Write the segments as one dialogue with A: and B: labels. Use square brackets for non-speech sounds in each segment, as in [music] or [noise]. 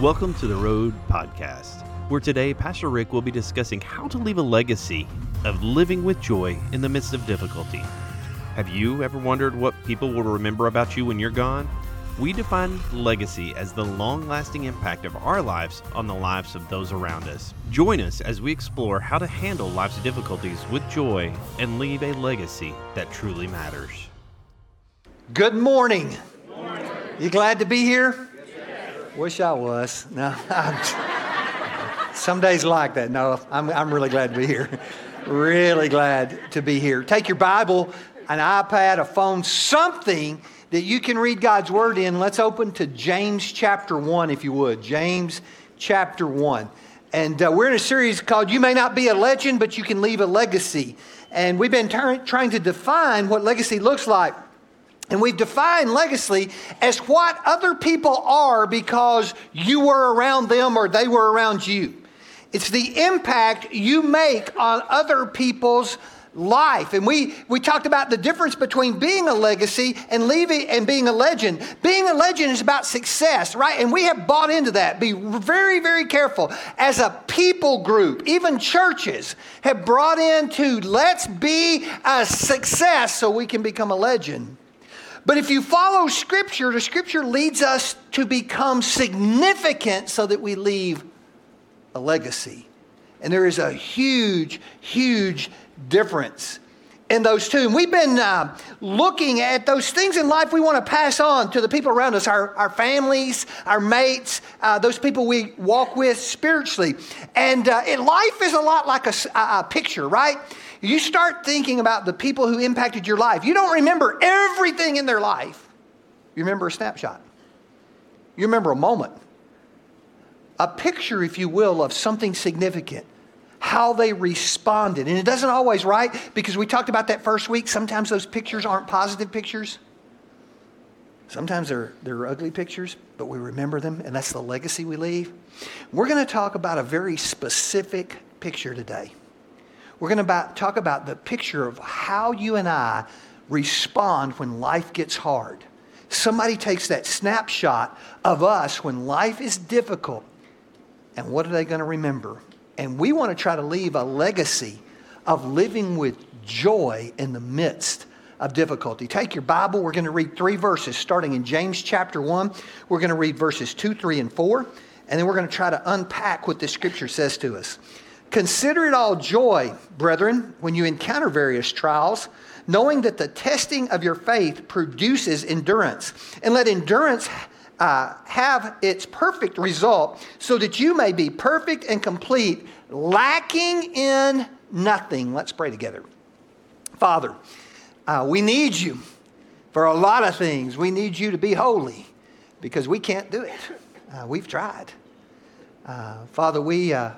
A: Welcome to the Road Podcast, where today Pastor Rick will be discussing how to leave a legacy of living with joy in the midst of difficulty. Have you ever wondered what people will remember about you when you're gone? We define legacy as the long lasting impact of our lives on the lives of those around us. Join us as we explore how to handle life's difficulties with joy and leave a legacy that truly matters.
B: Good morning. Good morning. You glad to be here? Wish I was. No, some days like that. No, I'm, I'm really glad to be here. really glad to be here. Take your Bible, an iPad, a phone, something that you can read God's Word in. Let's open to James chapter 1, if you would. James chapter 1. And uh, we're in a series called You May Not Be a Legend, but You Can Leave a Legacy. And we've been trying to define what legacy looks like. And we've defined legacy as what other people are because you were around them or they were around you. It's the impact you make on other people's life. And we, we talked about the difference between being a legacy and leaving and being a legend. Being a legend is about success, right? And we have bought into that. Be very, very careful. As a people group, even churches have brought into let's be a success so we can become a legend. But if you follow Scripture, the Scripture leads us to become significant so that we leave a legacy. And there is a huge, huge difference in those two. And we've been uh, looking at those things in life we want to pass on to the people around us, our, our families, our mates, uh, those people we walk with spiritually. And uh, life is a lot like a, a picture, right? You start thinking about the people who impacted your life. You don't remember everything in their life, you remember a snapshot, you remember a moment, a picture, if you will, of something significant. How they responded. And it doesn't always, right? Because we talked about that first week. Sometimes those pictures aren't positive pictures. Sometimes they're, they're ugly pictures, but we remember them, and that's the legacy we leave. We're going to talk about a very specific picture today. We're going to talk about the picture of how you and I respond when life gets hard. Somebody takes that snapshot of us when life is difficult, and what are they going to remember? And we want to try to leave a legacy of living with joy in the midst of difficulty. Take your Bible. We're going to read three verses starting in James chapter 1. We're going to read verses 2, 3, and 4. And then we're going to try to unpack what this scripture says to us. Consider it all joy, brethren, when you encounter various trials, knowing that the testing of your faith produces endurance. And let endurance uh, have its perfect result, so that you may be perfect and complete, lacking in nothing. Let's pray together. Father, uh, we need you for a lot of things. We need you to be holy because we can't do it. Uh, we've tried. Uh, Father, we uh,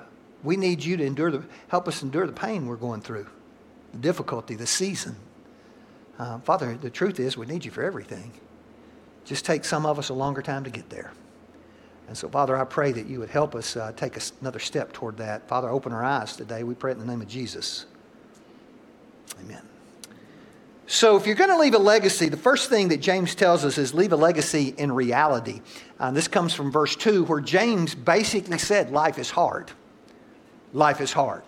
B: we need you to endure the, help us endure the pain we're going through, the difficulty, the season. Uh, Father, the truth is we need you for everything. Just take some of us a longer time to get there. And so, Father, I pray that you would help us uh, take another step toward that. Father, open our eyes today. We pray in the name of Jesus. Amen. So, if you're going to leave a legacy, the first thing that James tells us is leave a legacy in reality. Uh, this comes from verse 2, where James basically said life is hard life is hard.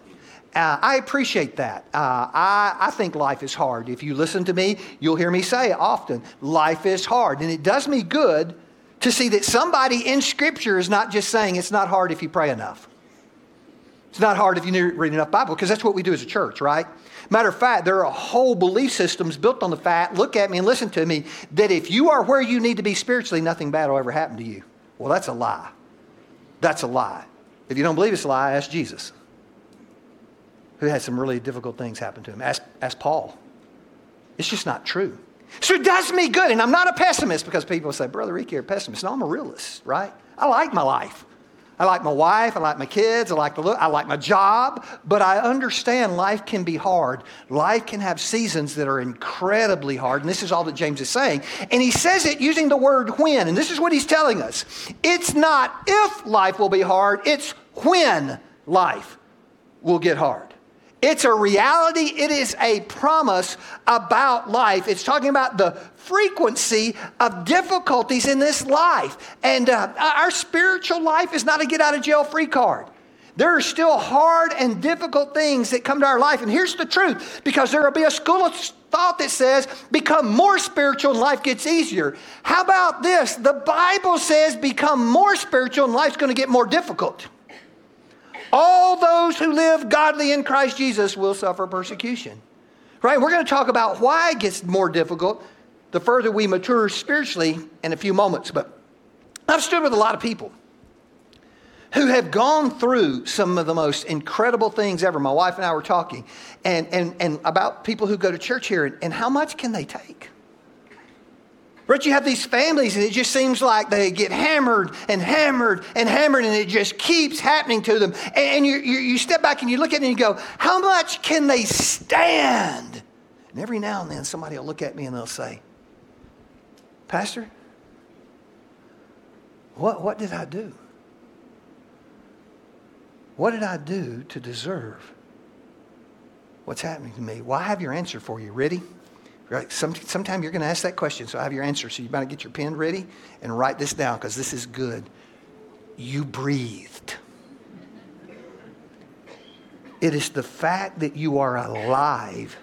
B: Uh, I appreciate that. Uh, I, I think life is hard. If you listen to me, you'll hear me say often, life is hard. And it does me good to see that somebody in Scripture is not just saying it's not hard if you pray enough. It's not hard if you read enough Bible, because that's what we do as a church, right? Matter of fact, there are whole belief systems built on the fact, look at me and listen to me, that if you are where you need to be spiritually, nothing bad will ever happen to you. Well, that's a lie. That's a lie. If you don't believe it's a lie, ask Jesus, who had some really difficult things happen to him. Ask, ask Paul. It's just not true. So it does me good. And I'm not a pessimist because people say, Brother Ricky, you're a pessimist. No, I'm a realist, right? I like my life. I like my wife. I like my kids. I like the. I like my job. But I understand life can be hard. Life can have seasons that are incredibly hard. And this is all that James is saying. And he says it using the word when. And this is what he's telling us. It's not if life will be hard, it's when life will get hard. It's a reality, it is a promise about life. It's talking about the frequency of difficulties in this life. And uh, our spiritual life is not a get out of jail free card. There are still hard and difficult things that come to our life. And here's the truth because there will be a school of thought that says become more spiritual and life gets easier. How about this? The Bible says become more spiritual and life's going to get more difficult. All those who live godly in Christ Jesus will suffer persecution. Right? We're going to talk about why it gets more difficult the further we mature spiritually in a few moments. But I've stood with a lot of people who have gone through some of the most incredible things ever. My wife and I were talking and, and, and about people who go to church here and, and how much can they take? Right, you have these families, and it just seems like they get hammered and hammered and hammered, and it just keeps happening to them. And you, you, you step back and you look at it and you go, How much can they stand? And every now and then somebody will look at me and they'll say, Pastor, what, what did I do? What did I do to deserve what's happening to me? Well, I have your answer for you. Ready? Right? Some, sometime you're going to ask that question, so I have your answer. So you better get your pen ready and write this down because this is good. You breathed. It is the fact that you are alive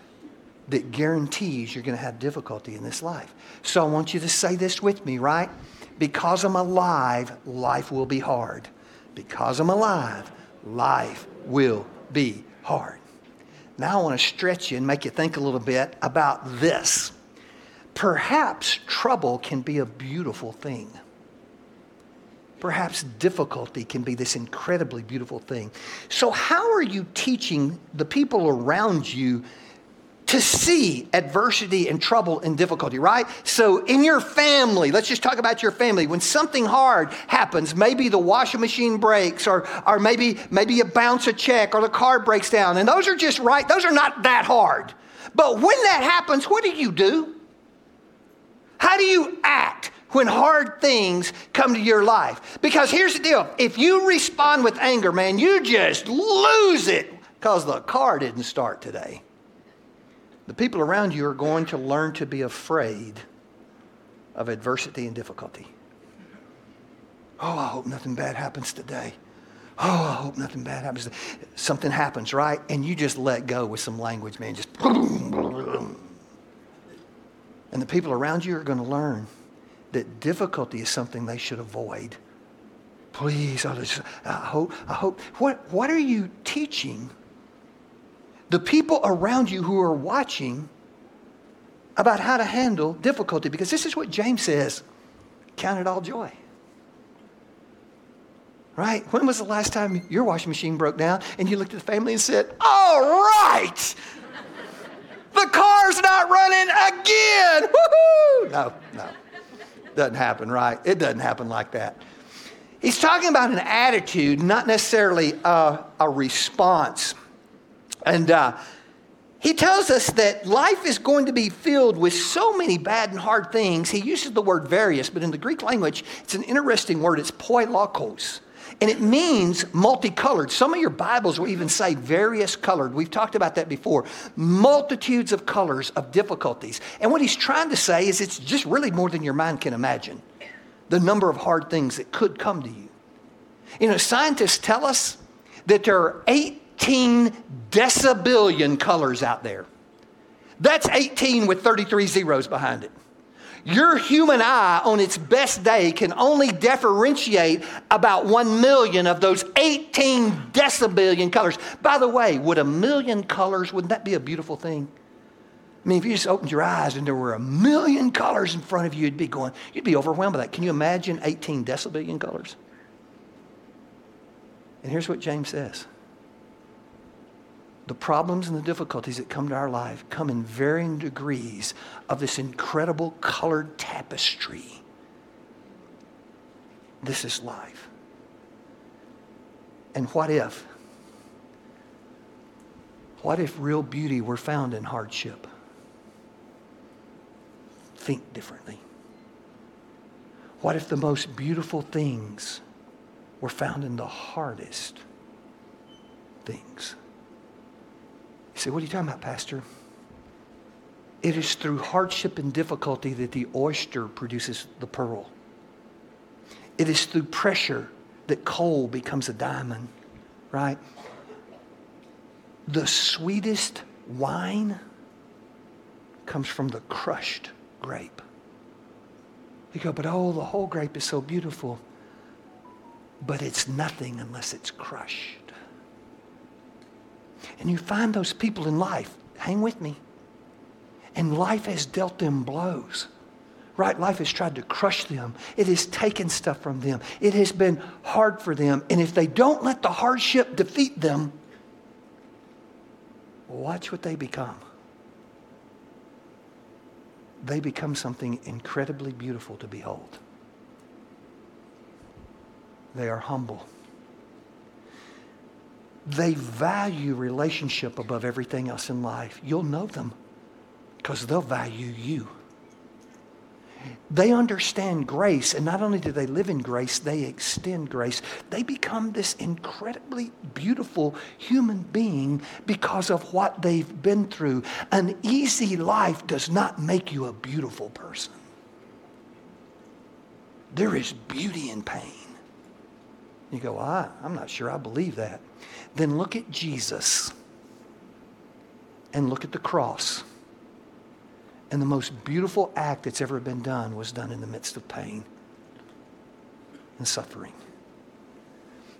B: that guarantees you're going to have difficulty in this life. So I want you to say this with me, right? Because I'm alive, life will be hard. Because I'm alive, life will be hard. Now I want to stretch you and make you think a little bit about this. Perhaps trouble can be a beautiful thing. Perhaps difficulty can be this incredibly beautiful thing. So, how are you teaching the people around you to see adversity and trouble and difficulty, right? So, in your family, let's just talk about your family. When something hard happens, maybe the washing machine breaks, or, or maybe, maybe you bounce a check, or the car breaks down, and those are just right, those are not that hard. But when that happens, what do you do? How do you act? when hard things come to your life. Because here's the deal if you respond with anger, man, you just lose it because the car didn't start today the people around you are going to learn to be afraid of adversity and difficulty. Oh, I hope nothing bad happens today. Oh, I hope nothing bad happens. Something happens, right? And you just let go with some language, man. Just And the people around you are going to learn that difficulty is something they should avoid. Please, I, just, I hope, I hope. What, what are you teaching the people around you who are watching about how to handle difficulty because this is what James says count it all joy. Right? When was the last time your washing machine broke down and you looked at the family and said, All right, the car's not running again. Woohoo! No, no. Doesn't happen, right? It doesn't happen like that. He's talking about an attitude, not necessarily a, a response. And uh, he tells us that life is going to be filled with so many bad and hard things. He uses the word various, but in the Greek language, it's an interesting word. It's poikilos. And it means multicolored. Some of your Bibles will even say various colored. We've talked about that before. Multitudes of colors of difficulties. And what he's trying to say is it's just really more than your mind can imagine. The number of hard things that could come to you. You know, scientists tell us that there are eight 18 decibillion colors out there. That's 18 with 33 zeros behind it. Your human eye on its best day can only differentiate about 1 million of those 18 decibillion colors. By the way, would a million colors, wouldn't that be a beautiful thing? I mean, if you just opened your eyes and there were a million colors in front of you, you'd be going, you'd be overwhelmed by that. Can you imagine 18 decibillion colors? And here's what James says the problems and the difficulties that come to our life come in varying degrees of this incredible colored tapestry. This is life. And what if? What if real beauty were found in hardship? Think differently. What if the most beautiful things were found in the hardest things? You say, What are you talking about, Pastor? It is through hardship and difficulty that the oyster produces the pearl. It is through pressure that coal becomes a diamond, right? The sweetest wine comes from the crushed grape. You go, but oh, the whole grape is so beautiful. But it's nothing unless it's crushed. And you find those people in life, hang with me, and life has dealt them blows. Right? Life has tried to crush them. It has taken stuff from them. It has been hard for them. And if they don't let the hardship defeat them, watch what they become. They become something incredibly beautiful to behold. They are humble. They value relationship above everything else in life. You'll know them because they'll value you. They understand grace, and not only do they live in grace, they extend grace. They become this incredibly beautiful human being because of what they've been through. An easy life does not make you a beautiful person. There is beauty in pain. You go, well, I'm not sure I believe that. Then look at Jesus and look at the cross. And the most beautiful act that's ever been done was done in the midst of pain and suffering.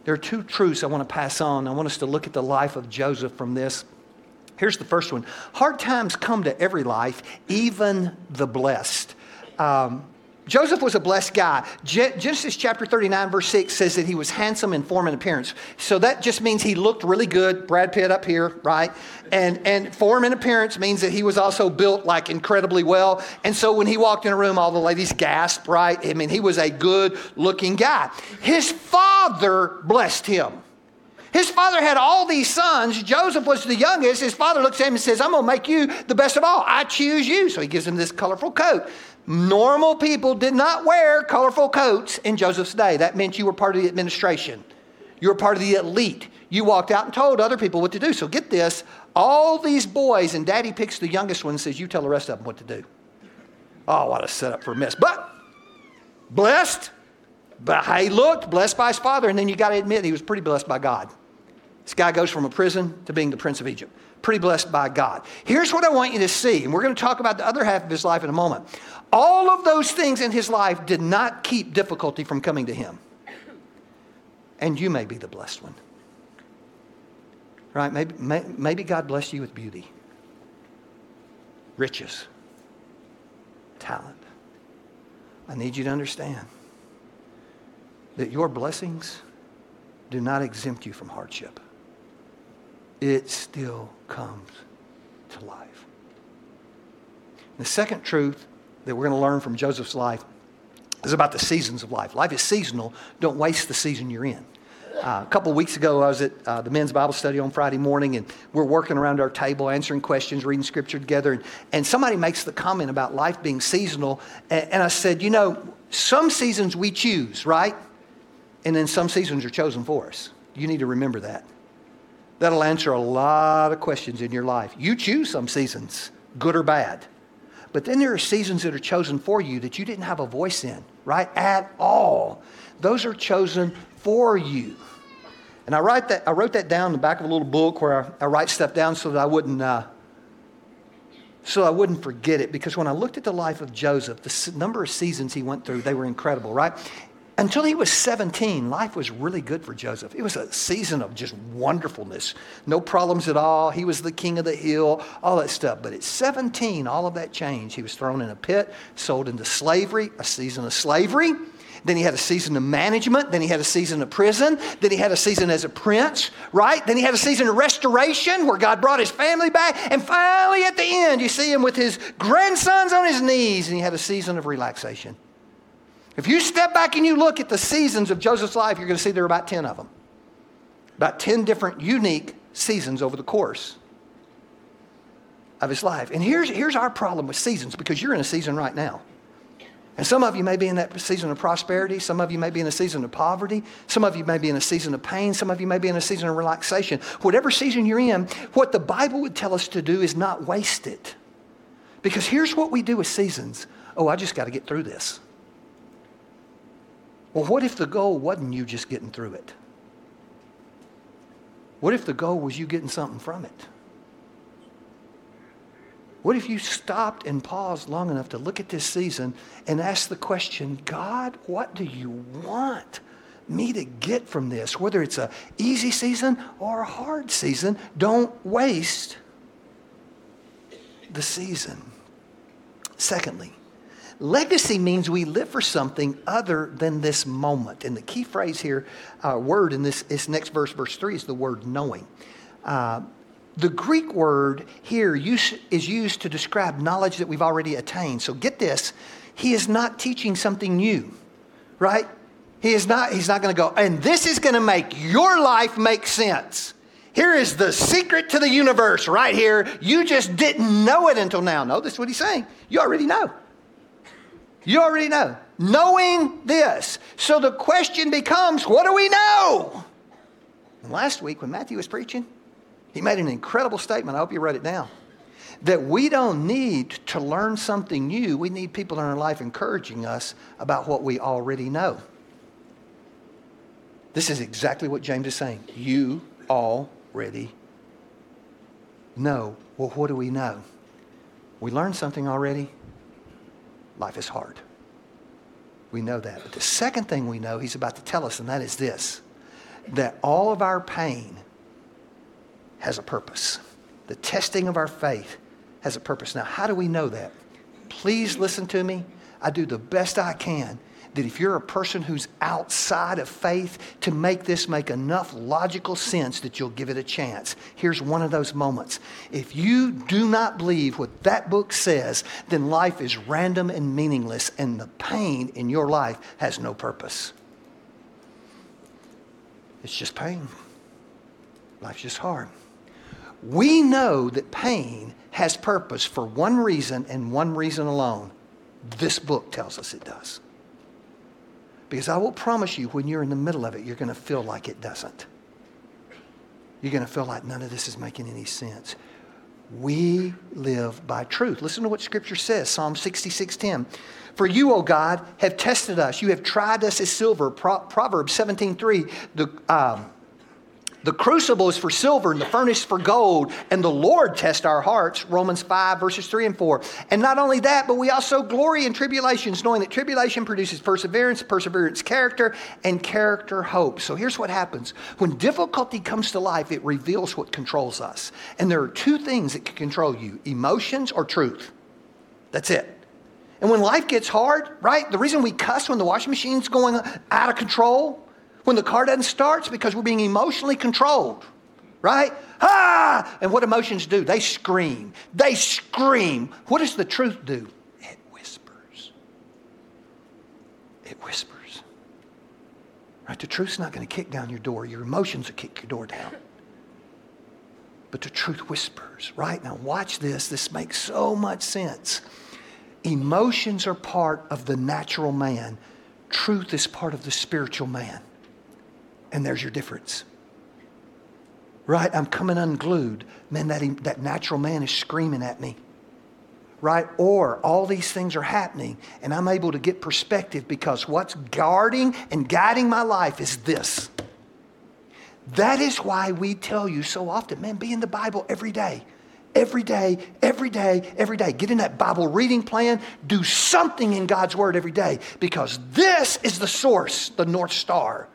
B: There are two truths I want to pass on. I want us to look at the life of Joseph from this. Here's the first one Hard times come to every life, even the blessed. Um, Joseph was a blessed guy. Genesis chapter 39, verse 6 says that he was handsome in form and appearance. So that just means he looked really good. Brad Pitt up here, right? And, and form and appearance means that he was also built like incredibly well. And so when he walked in a room, all the ladies gasped, right? I mean, he was a good looking guy. His father blessed him. His father had all these sons. Joseph was the youngest. His father looks at him and says, I'm going to make you the best of all. I choose you. So he gives him this colorful coat. Normal people did not wear colorful coats in Joseph's day. That meant you were part of the administration. You were part of the elite. You walked out and told other people what to do. So get this all these boys, and daddy picks the youngest one and says, You tell the rest of them what to do. Oh, what a setup for a mess. But blessed, but he looked, blessed by his father. And then you got to admit, he was pretty blessed by God. This guy goes from a prison to being the prince of Egypt. Pretty blessed by God. Here's what I want you to see, and we're going to talk about the other half of his life in a moment. All of those things in his life did not keep difficulty from coming to him. And you may be the blessed one. Right? Maybe, maybe God blessed you with beauty, riches, talent. I need you to understand that your blessings do not exempt you from hardship. It still comes to life. The second truth that we're going to learn from Joseph's life is about the seasons of life. Life is seasonal. Don't waste the season you're in. Uh, a couple of weeks ago, I was at uh, the men's Bible study on Friday morning, and we're working around our table, answering questions, reading scripture together. And, and somebody makes the comment about life being seasonal. And, and I said, You know, some seasons we choose, right? And then some seasons are chosen for us. You need to remember that. That'll answer a lot of questions in your life. You choose some seasons, good or bad. But then there are seasons that are chosen for you that you didn't have a voice in, right? At all. Those are chosen for you. And I, write that, I wrote that down in the back of a little book where I, I write stuff down so that I wouldn't. Uh, so I wouldn't forget it because when I looked at the life of Joseph, the number of seasons he went through, they were incredible, right? Until he was 17, life was really good for Joseph. It was a season of just wonderfulness. No problems at all. He was the king of the hill, all that stuff. But at 17, all of that changed. He was thrown in a pit, sold into slavery, a season of slavery. Then he had a season of management. Then he had a season of prison. Then he had a season as a prince, right? Then he had a season of restoration where God brought his family back. And finally, at the end, you see him with his grandsons on his knees, and he had a season of relaxation. If you step back and you look at the seasons of Joseph's life, you're going to see there are about 10 of them. About 10 different unique seasons over the course of his life. And here's, here's our problem with seasons because you're in a season right now. And some of you may be in that season of prosperity. Some of you may be in a season of poverty. Some of you may be in a season of pain. Some of you may be in a season of relaxation. Whatever season you're in, what the Bible would tell us to do is not waste it. Because here's what we do with seasons oh, I just got to get through this. Well, what if the goal wasn't you just getting through it? What if the goal was you getting something from it? What if you stopped and paused long enough to look at this season and ask the question, God, what do you want me to get from this? Whether it's a easy season or a hard season, don't waste the season. Secondly, legacy means we live for something other than this moment. And the key phrase here, uh, word in this, this next verse, verse 3, is the word knowing. Uh, the Greek word here use, is used to describe knowledge that we've already attained. So get this, he is not teaching something new, right? He is not, he's not going to go, and this is going to make your life make sense. Here is the secret to the universe right here. You just didn't know it until now. No, this is what he's saying. You already know. You already know. Knowing this. So the question becomes what do we know? And last week when Matthew was preaching, he made an incredible statement. I hope you wrote it down. That we don't need to learn something new. We need people in our life encouraging us about what we already know. This is exactly what James is saying. You already know. Well, what do we know? We learned something already. Life is hard. We know that. But the second thing we know he's about to tell us, and that is this that all of our pain has a purpose. The testing of our faith has a purpose. Now, how do we know that? Please listen to me. I do the best I can that if you're a person who's outside of faith, to make this make enough logical sense that you'll give it a chance. Here's one of those moments. If you do not believe what that book says, then life is random and meaningless, and the pain in your life has no purpose. It's just pain. Life's just hard. We know that pain has purpose for one reason and one reason alone. This book tells us it does. Because I will promise you, when you're in the middle of it, you're going to feel like it doesn't. You're going to feel like none of this is making any sense. We live by truth. Listen to what Scripture says Psalm 66:10. For you, O God, have tested us. You have tried us as silver. Pro- Proverbs 17:3. The um, the crucible is for silver and the furnace for gold, and the Lord tests our hearts. Romans 5, verses 3 and 4. And not only that, but we also glory in tribulations, knowing that tribulation produces perseverance, perseverance, character, and character, hope. So here's what happens when difficulty comes to life, it reveals what controls us. And there are two things that can control you emotions or truth. That's it. And when life gets hard, right? The reason we cuss when the washing machine's going out of control when the car doesn't start, because we're being emotionally controlled, right? Ah! And what emotions do? They scream. They scream. What does the truth do? It whispers. It whispers. Right? The truth's not going to kick down your door. Your emotions will kick your door down. But the truth whispers, right? Now, watch this. This makes so much sense. Emotions are part of the natural man, truth is part of the spiritual man. And there's your difference. Right? I'm coming unglued. Man, that, that natural man is screaming at me. Right? Or all these things are happening, and I'm able to get perspective because what's guarding and guiding my life is this. That is why we tell you so often, man, be in the Bible every day. Every day, every day, every day. Get in that Bible reading plan. Do something in God's Word every day because this is the source, the North Star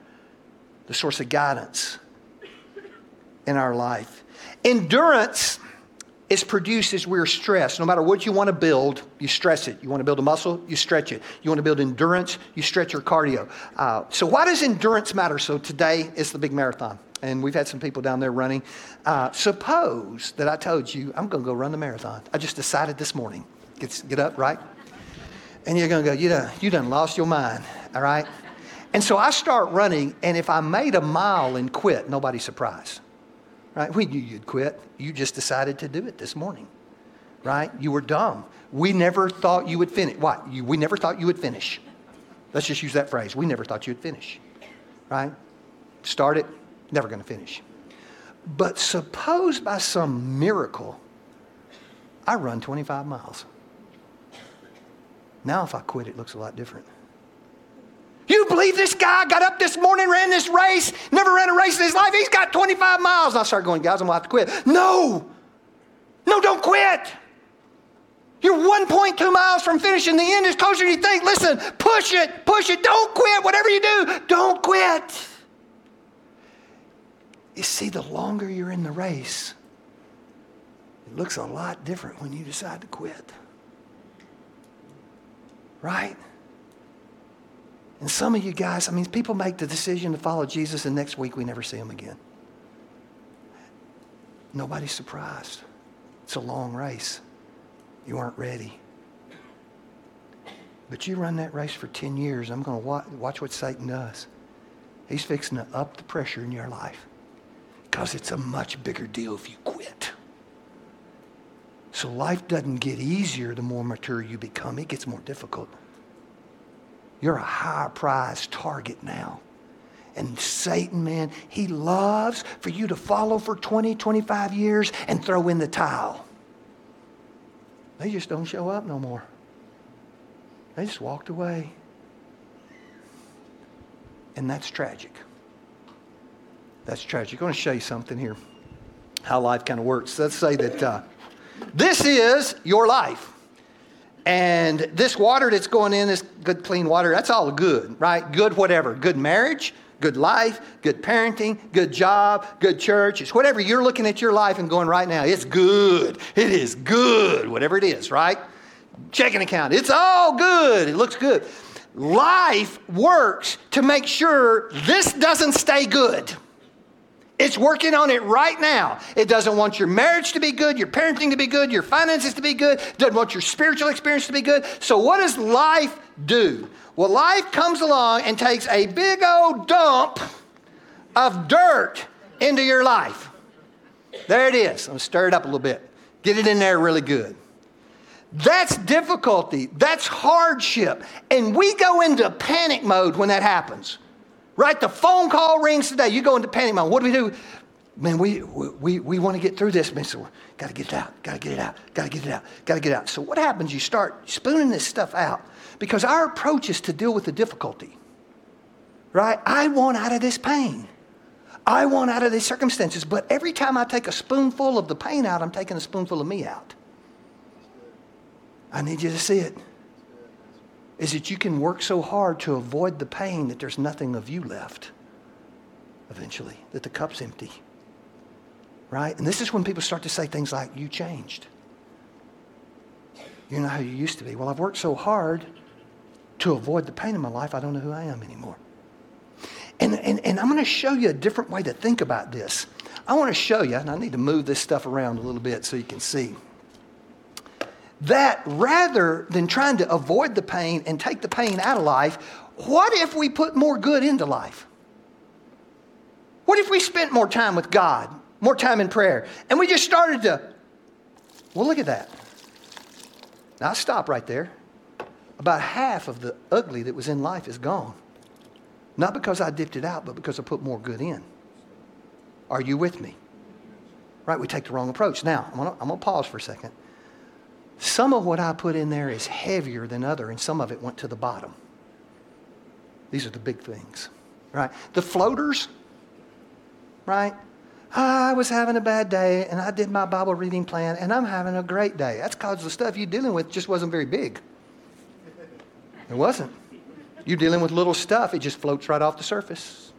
B: the source of guidance in our life. Endurance is produced as we're stressed. No matter what you want to build, you stress it. You want to build a muscle, you stretch it. You want to build endurance, you stretch your cardio. Uh, so, why does endurance matter? So, today is the big marathon, and we've had some people down there running. Uh, suppose that I told you I'm going to go run the marathon. I just decided this morning. Get, get up, right? And you're going to go, you done, you done lost your mind, all right? And so I start running, and if I made a mile and quit, nobody's surprised. Right? We knew you'd quit. You just decided to do it this morning. right? You were dumb. We never thought you would finish. What? You, we never thought you would finish. Let's just use that phrase. We never thought you would finish, right? Start it, never going to finish. But suppose by some miracle, I run 25 miles. Now, if I quit, it looks a lot different. You believe this guy got up this morning, ran this race, never ran a race in his life? He's got 25 miles. And I start going, guys, I'm going to have to quit. No, no, don't quit. You're 1.2 miles from finishing. The end is closer than you think. Listen, push it, push it. Don't quit. Whatever you do, don't quit. You see, the longer you're in the race, it looks a lot different when you decide to quit. Right? And some of you guys, I mean, people make the decision to follow Jesus, and next week we never see them again. Nobody's surprised. It's a long race. You aren't ready. But you run that race for 10 years, I'm going to watch, watch what Satan does. He's fixing to up the pressure in your life because it's a much bigger deal if you quit. So life doesn't get easier the more mature you become, it gets more difficult. You're a high prize target now. And Satan, man, he loves for you to follow for 20, 25 years and throw in the towel. They just don't show up no more. They just walked away. And that's tragic. That's tragic. I'm going to show you something here, how life kind of works. Let's say that uh, this is your life. And this water that's going in, this good clean water, that's all good, right? Good whatever. Good marriage, good life, good parenting, good job, good church. It's whatever you're looking at your life and going right now. It's good. It is good, whatever it is, right? Checking account. It's all good. It looks good. Life works to make sure this doesn't stay good. It's working on it right now. It doesn't want your marriage to be good, your parenting to be good, your finances to be good, doesn't want your spiritual experience to be good. So, what does life do? Well, life comes along and takes a big old dump of dirt into your life. There it is. I'm going to stir it up a little bit. Get it in there really good. That's difficulty. That's hardship. And we go into panic mode when that happens. Right? The phone call rings today. You go into panic mode. What do we do? Man, we, we, we want to get through this. Man, so got to get it out. Got to get it out. Got to get it out. Got to get it out. So what happens? You start spooning this stuff out because our approach is to deal with the difficulty. Right? I want out of this pain. I want out of these circumstances. But every time I take a spoonful of the pain out, I'm taking a spoonful of me out. I need you to see it is that you can work so hard to avoid the pain that there's nothing of you left eventually, that the cup's empty. Right? And this is when people start to say things like, You changed. You're not how you used to be. Well, I've worked so hard to avoid the pain in my life, I don't know who I am anymore. And, and, and I'm going to show you a different way to think about this. I want to show you, and I need to move this stuff around a little bit so you can see that rather than trying to avoid the pain and take the pain out of life, what if we put more good into life? What if we spent more time with God, more time in prayer, and we just started to, well, look at that. Now, I stop right there. About half of the ugly that was in life is gone. Not because I dipped it out, but because I put more good in. Are you with me? Right? We take the wrong approach. Now, I'm going to pause for a second. Some of what I put in there is heavier than other, and some of it went to the bottom. These are the big things, right? The floaters, right? I was having a bad day, and I did my Bible reading plan, and I'm having a great day. That's because the stuff you're dealing with just wasn't very big. It wasn't. You're dealing with little stuff, it just floats right off the surface.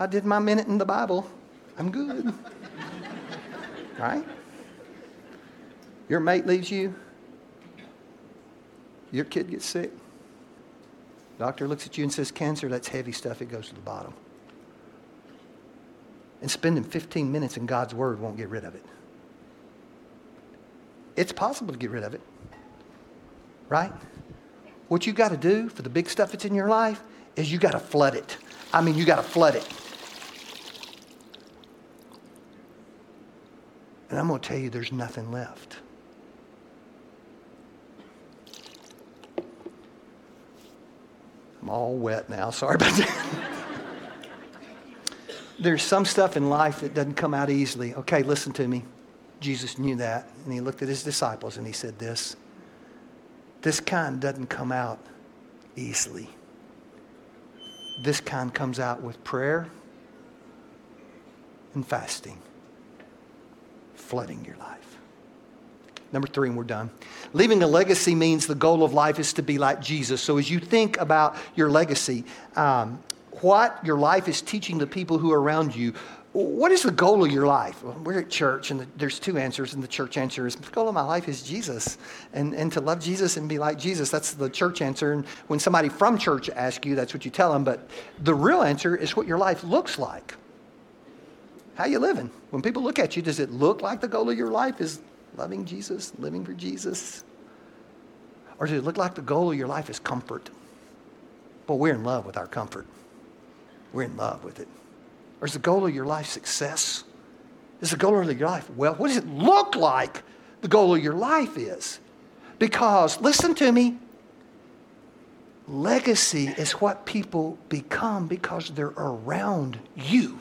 B: I did my minute in the Bible. I'm good. [laughs] right? Your mate leaves you. Your kid gets sick. Doctor looks at you and says, Cancer, that's heavy stuff. It goes to the bottom. And spending 15 minutes in God's Word won't get rid of it. It's possible to get rid of it, right? What you got to do for the big stuff that's in your life is you got to flood it. I mean, you got to flood it. And I'm going to tell you, there's nothing left. I'm all wet now. Sorry about that. There's some stuff in life that doesn't come out easily. Okay, listen to me. Jesus knew that, and he looked at his disciples and he said, This, this kind doesn't come out easily. This kind comes out with prayer and fasting, flooding your life. Number three, and we're done. Leaving a legacy means the goal of life is to be like Jesus. So as you think about your legacy, um, what your life is teaching the people who are around you, what is the goal of your life? Well, we're at church, and the, there's two answers, and the church answer is the goal of my life is Jesus, and, and to love Jesus and be like Jesus. That's the church answer. And when somebody from church asks you, that's what you tell them. But the real answer is what your life looks like. How you living? When people look at you, does it look like the goal of your life is loving Jesus, living for Jesus? Or does it look like the goal of your life is comfort? Well, we're in love with our comfort. We're in love with it. Or is the goal of your life success? Is the goal of your life well? What does it look like the goal of your life is? Because, listen to me, legacy is what people become because they're around you.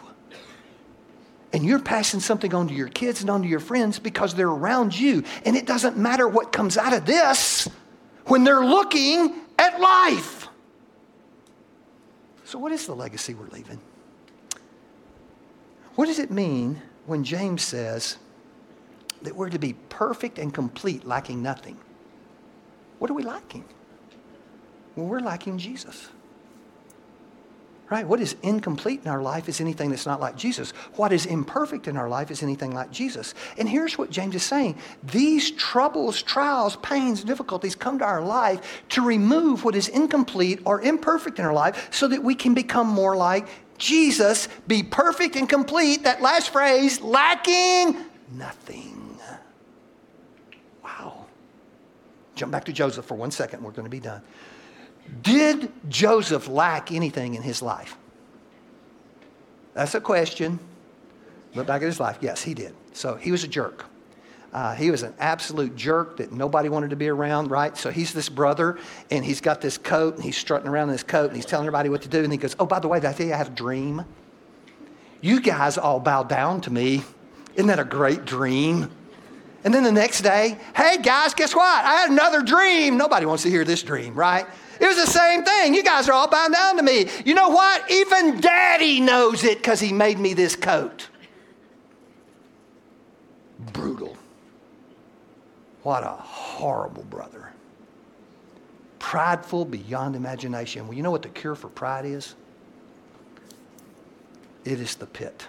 B: And you're passing something on to your kids and on to your friends because they're around you. And it doesn't matter what comes out of this when they're looking at life. So, what is the legacy we're leaving? What does it mean when James says that we're to be perfect and complete, lacking nothing? What are we lacking? Well, we're lacking Jesus. Right? What is incomplete in our life is anything that's not like Jesus. What is imperfect in our life is anything like Jesus. And here's what James is saying these troubles, trials, pains, difficulties come to our life to remove what is incomplete or imperfect in our life so that we can become more like Jesus, be perfect and complete. That last phrase, lacking nothing. Wow. Jump back to Joseph for one second. We're going to be done. Did Joseph lack anything in his life? That's a question. Look back at his life. Yes, he did. So he was a jerk. Uh, he was an absolute jerk that nobody wanted to be around, right? So he's this brother, and he's got this coat, and he's strutting around in this coat, and he's telling everybody what to do. And he goes, Oh, by the way, I you I had a dream? You guys all bow down to me. Isn't that a great dream? And then the next day, hey guys, guess what? I had another dream. Nobody wants to hear this dream, right? It was the same thing. You guys are all bound down to me. You know what? Even daddy knows it because he made me this coat. Brutal. What a horrible brother. Prideful beyond imagination. Well, you know what the cure for pride is? It is the pit.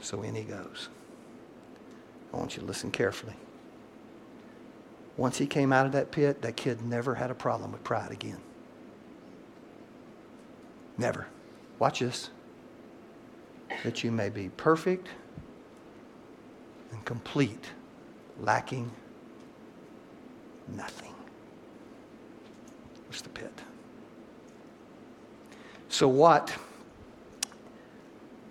B: So in he goes. I want you to listen carefully. Once he came out of that pit, that kid never had a problem with pride again. Never. Watch this. That you may be perfect and complete, lacking nothing. Where's the pit? So, what?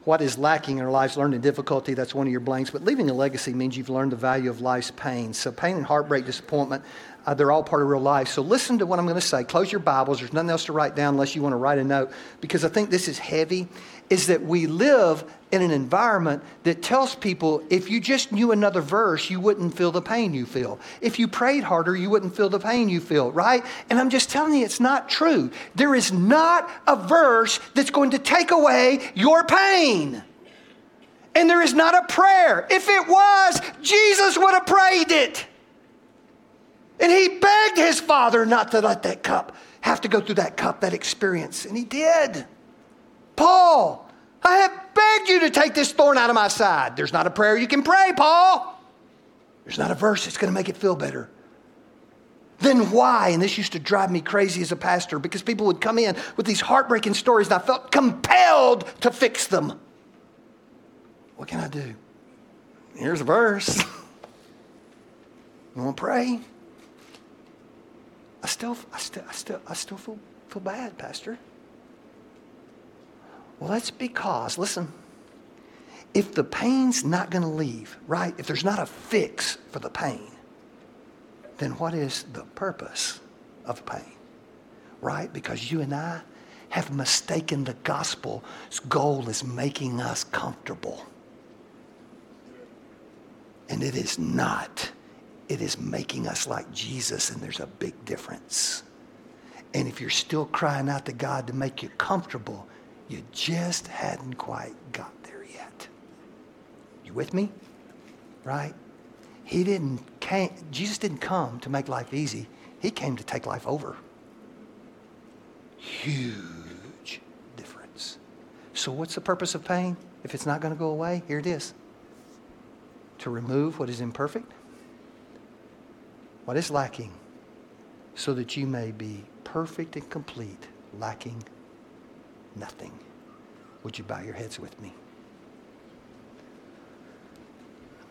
B: What is lacking in our lives? Learning difficulty, that's one of your blanks. But leaving a legacy means you've learned the value of life's pain. So, pain and heartbreak, disappointment, uh, they're all part of real life. So, listen to what I'm going to say. Close your Bibles. There's nothing else to write down unless you want to write a note, because I think this is heavy. Is that we live in an environment that tells people if you just knew another verse, you wouldn't feel the pain you feel. If you prayed harder, you wouldn't feel the pain you feel, right? And I'm just telling you, it's not true. There is not a verse that's going to take away your pain. And there is not a prayer. If it was, Jesus would have prayed it. And he begged his father not to let that cup have to go through that cup, that experience. And he did. Paul, I have begged you to take this thorn out of my side. There's not a prayer you can pray, Paul. There's not a verse that's going to make it feel better. Then why? And this used to drive me crazy as a pastor because people would come in with these heartbreaking stories and I felt compelled to fix them. What can I do? Here's a verse. [laughs] You want to pray? I still, I still, I still, I still feel, feel bad, Pastor. Well, that's because, listen, if the pain's not going to leave, right? If there's not a fix for the pain, then what is the purpose of pain? right? Because you and I have mistaken the gospel's goal as making us comfortable. And it is not. It is making us like Jesus, and there's a big difference. And if you're still crying out to God to make you comfortable, you just hadn't quite got there yet. You with me? Right? He didn't came, Jesus didn't come to make life easy. He came to take life over. Huge difference. So what's the purpose of pain? If it's not going to go away, here it is. To remove what is imperfect, what is lacking, so that you may be perfect and complete, lacking nothing. Would you bow your heads with me?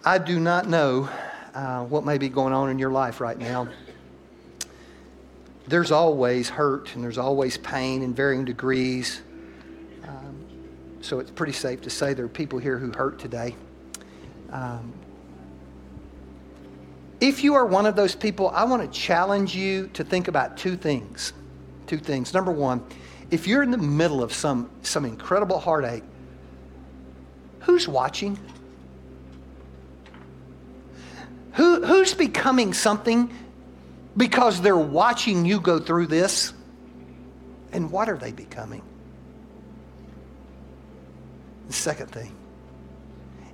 B: I do not know uh, what may be going on in your life right now. There's always hurt and there's always pain in varying degrees. Um, so it's pretty safe to say there are people here who hurt today. Um, if you are one of those people, I want to challenge you to think about two things. Two things. Number one, if you're in the middle of some, some incredible heartache, who's watching? Who, who's becoming something because they're watching you go through this? And what are they becoming? The second thing,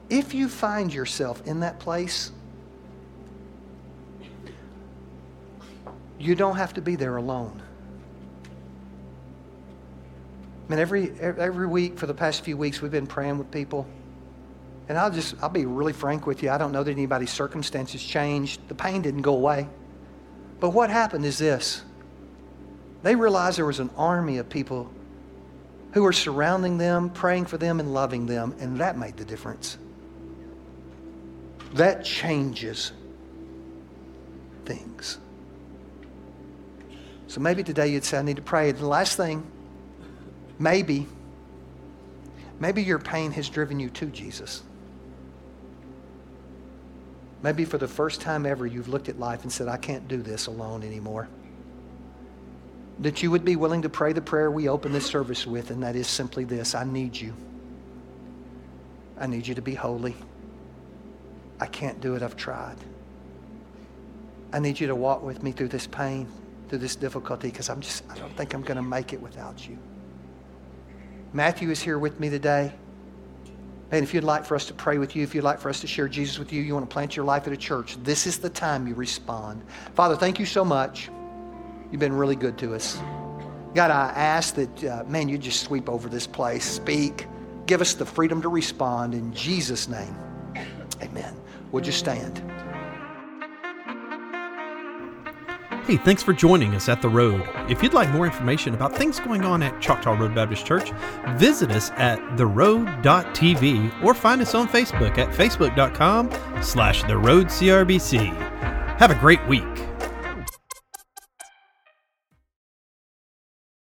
B: if you find yourself in that place, you don't have to be there alone. I mean, every, every week for the past few weeks, we've been praying with people. And I'll just, I'll be really frank with you. I don't know that anybody's circumstances changed. The pain didn't go away. But what happened is this they realized there was an army of people who were surrounding them, praying for them, and loving them, and that made the difference. That changes things. So maybe today you'd say, I need to pray. The last thing, maybe, maybe your pain has driven you to Jesus. Maybe for the first time ever, you've looked at life and said, I can't do this alone anymore. That you would be willing to pray the prayer we open this service with, and that is simply this I need you. I need you to be holy. I can't do it, I've tried. I need you to walk with me through this pain, through this difficulty, because I'm just, I don't think I'm going to make it without you. Matthew is here with me today. And if you'd like for us to pray with you, if you'd like for us to share Jesus with you, you want to plant your life at a church, this is the time you respond. Father, thank you so much. You've been really good to us. God, I ask that, uh, man, you just sweep over this place, speak, give us the freedom to respond. In Jesus' name, amen. Would you stand?
A: Hey, thanks for joining us at The Road. If you'd like more information about things going on at Choctaw Road Baptist Church, visit us at theroad.tv or find us on Facebook at facebook.com slash theroadcrbc. Have a great week.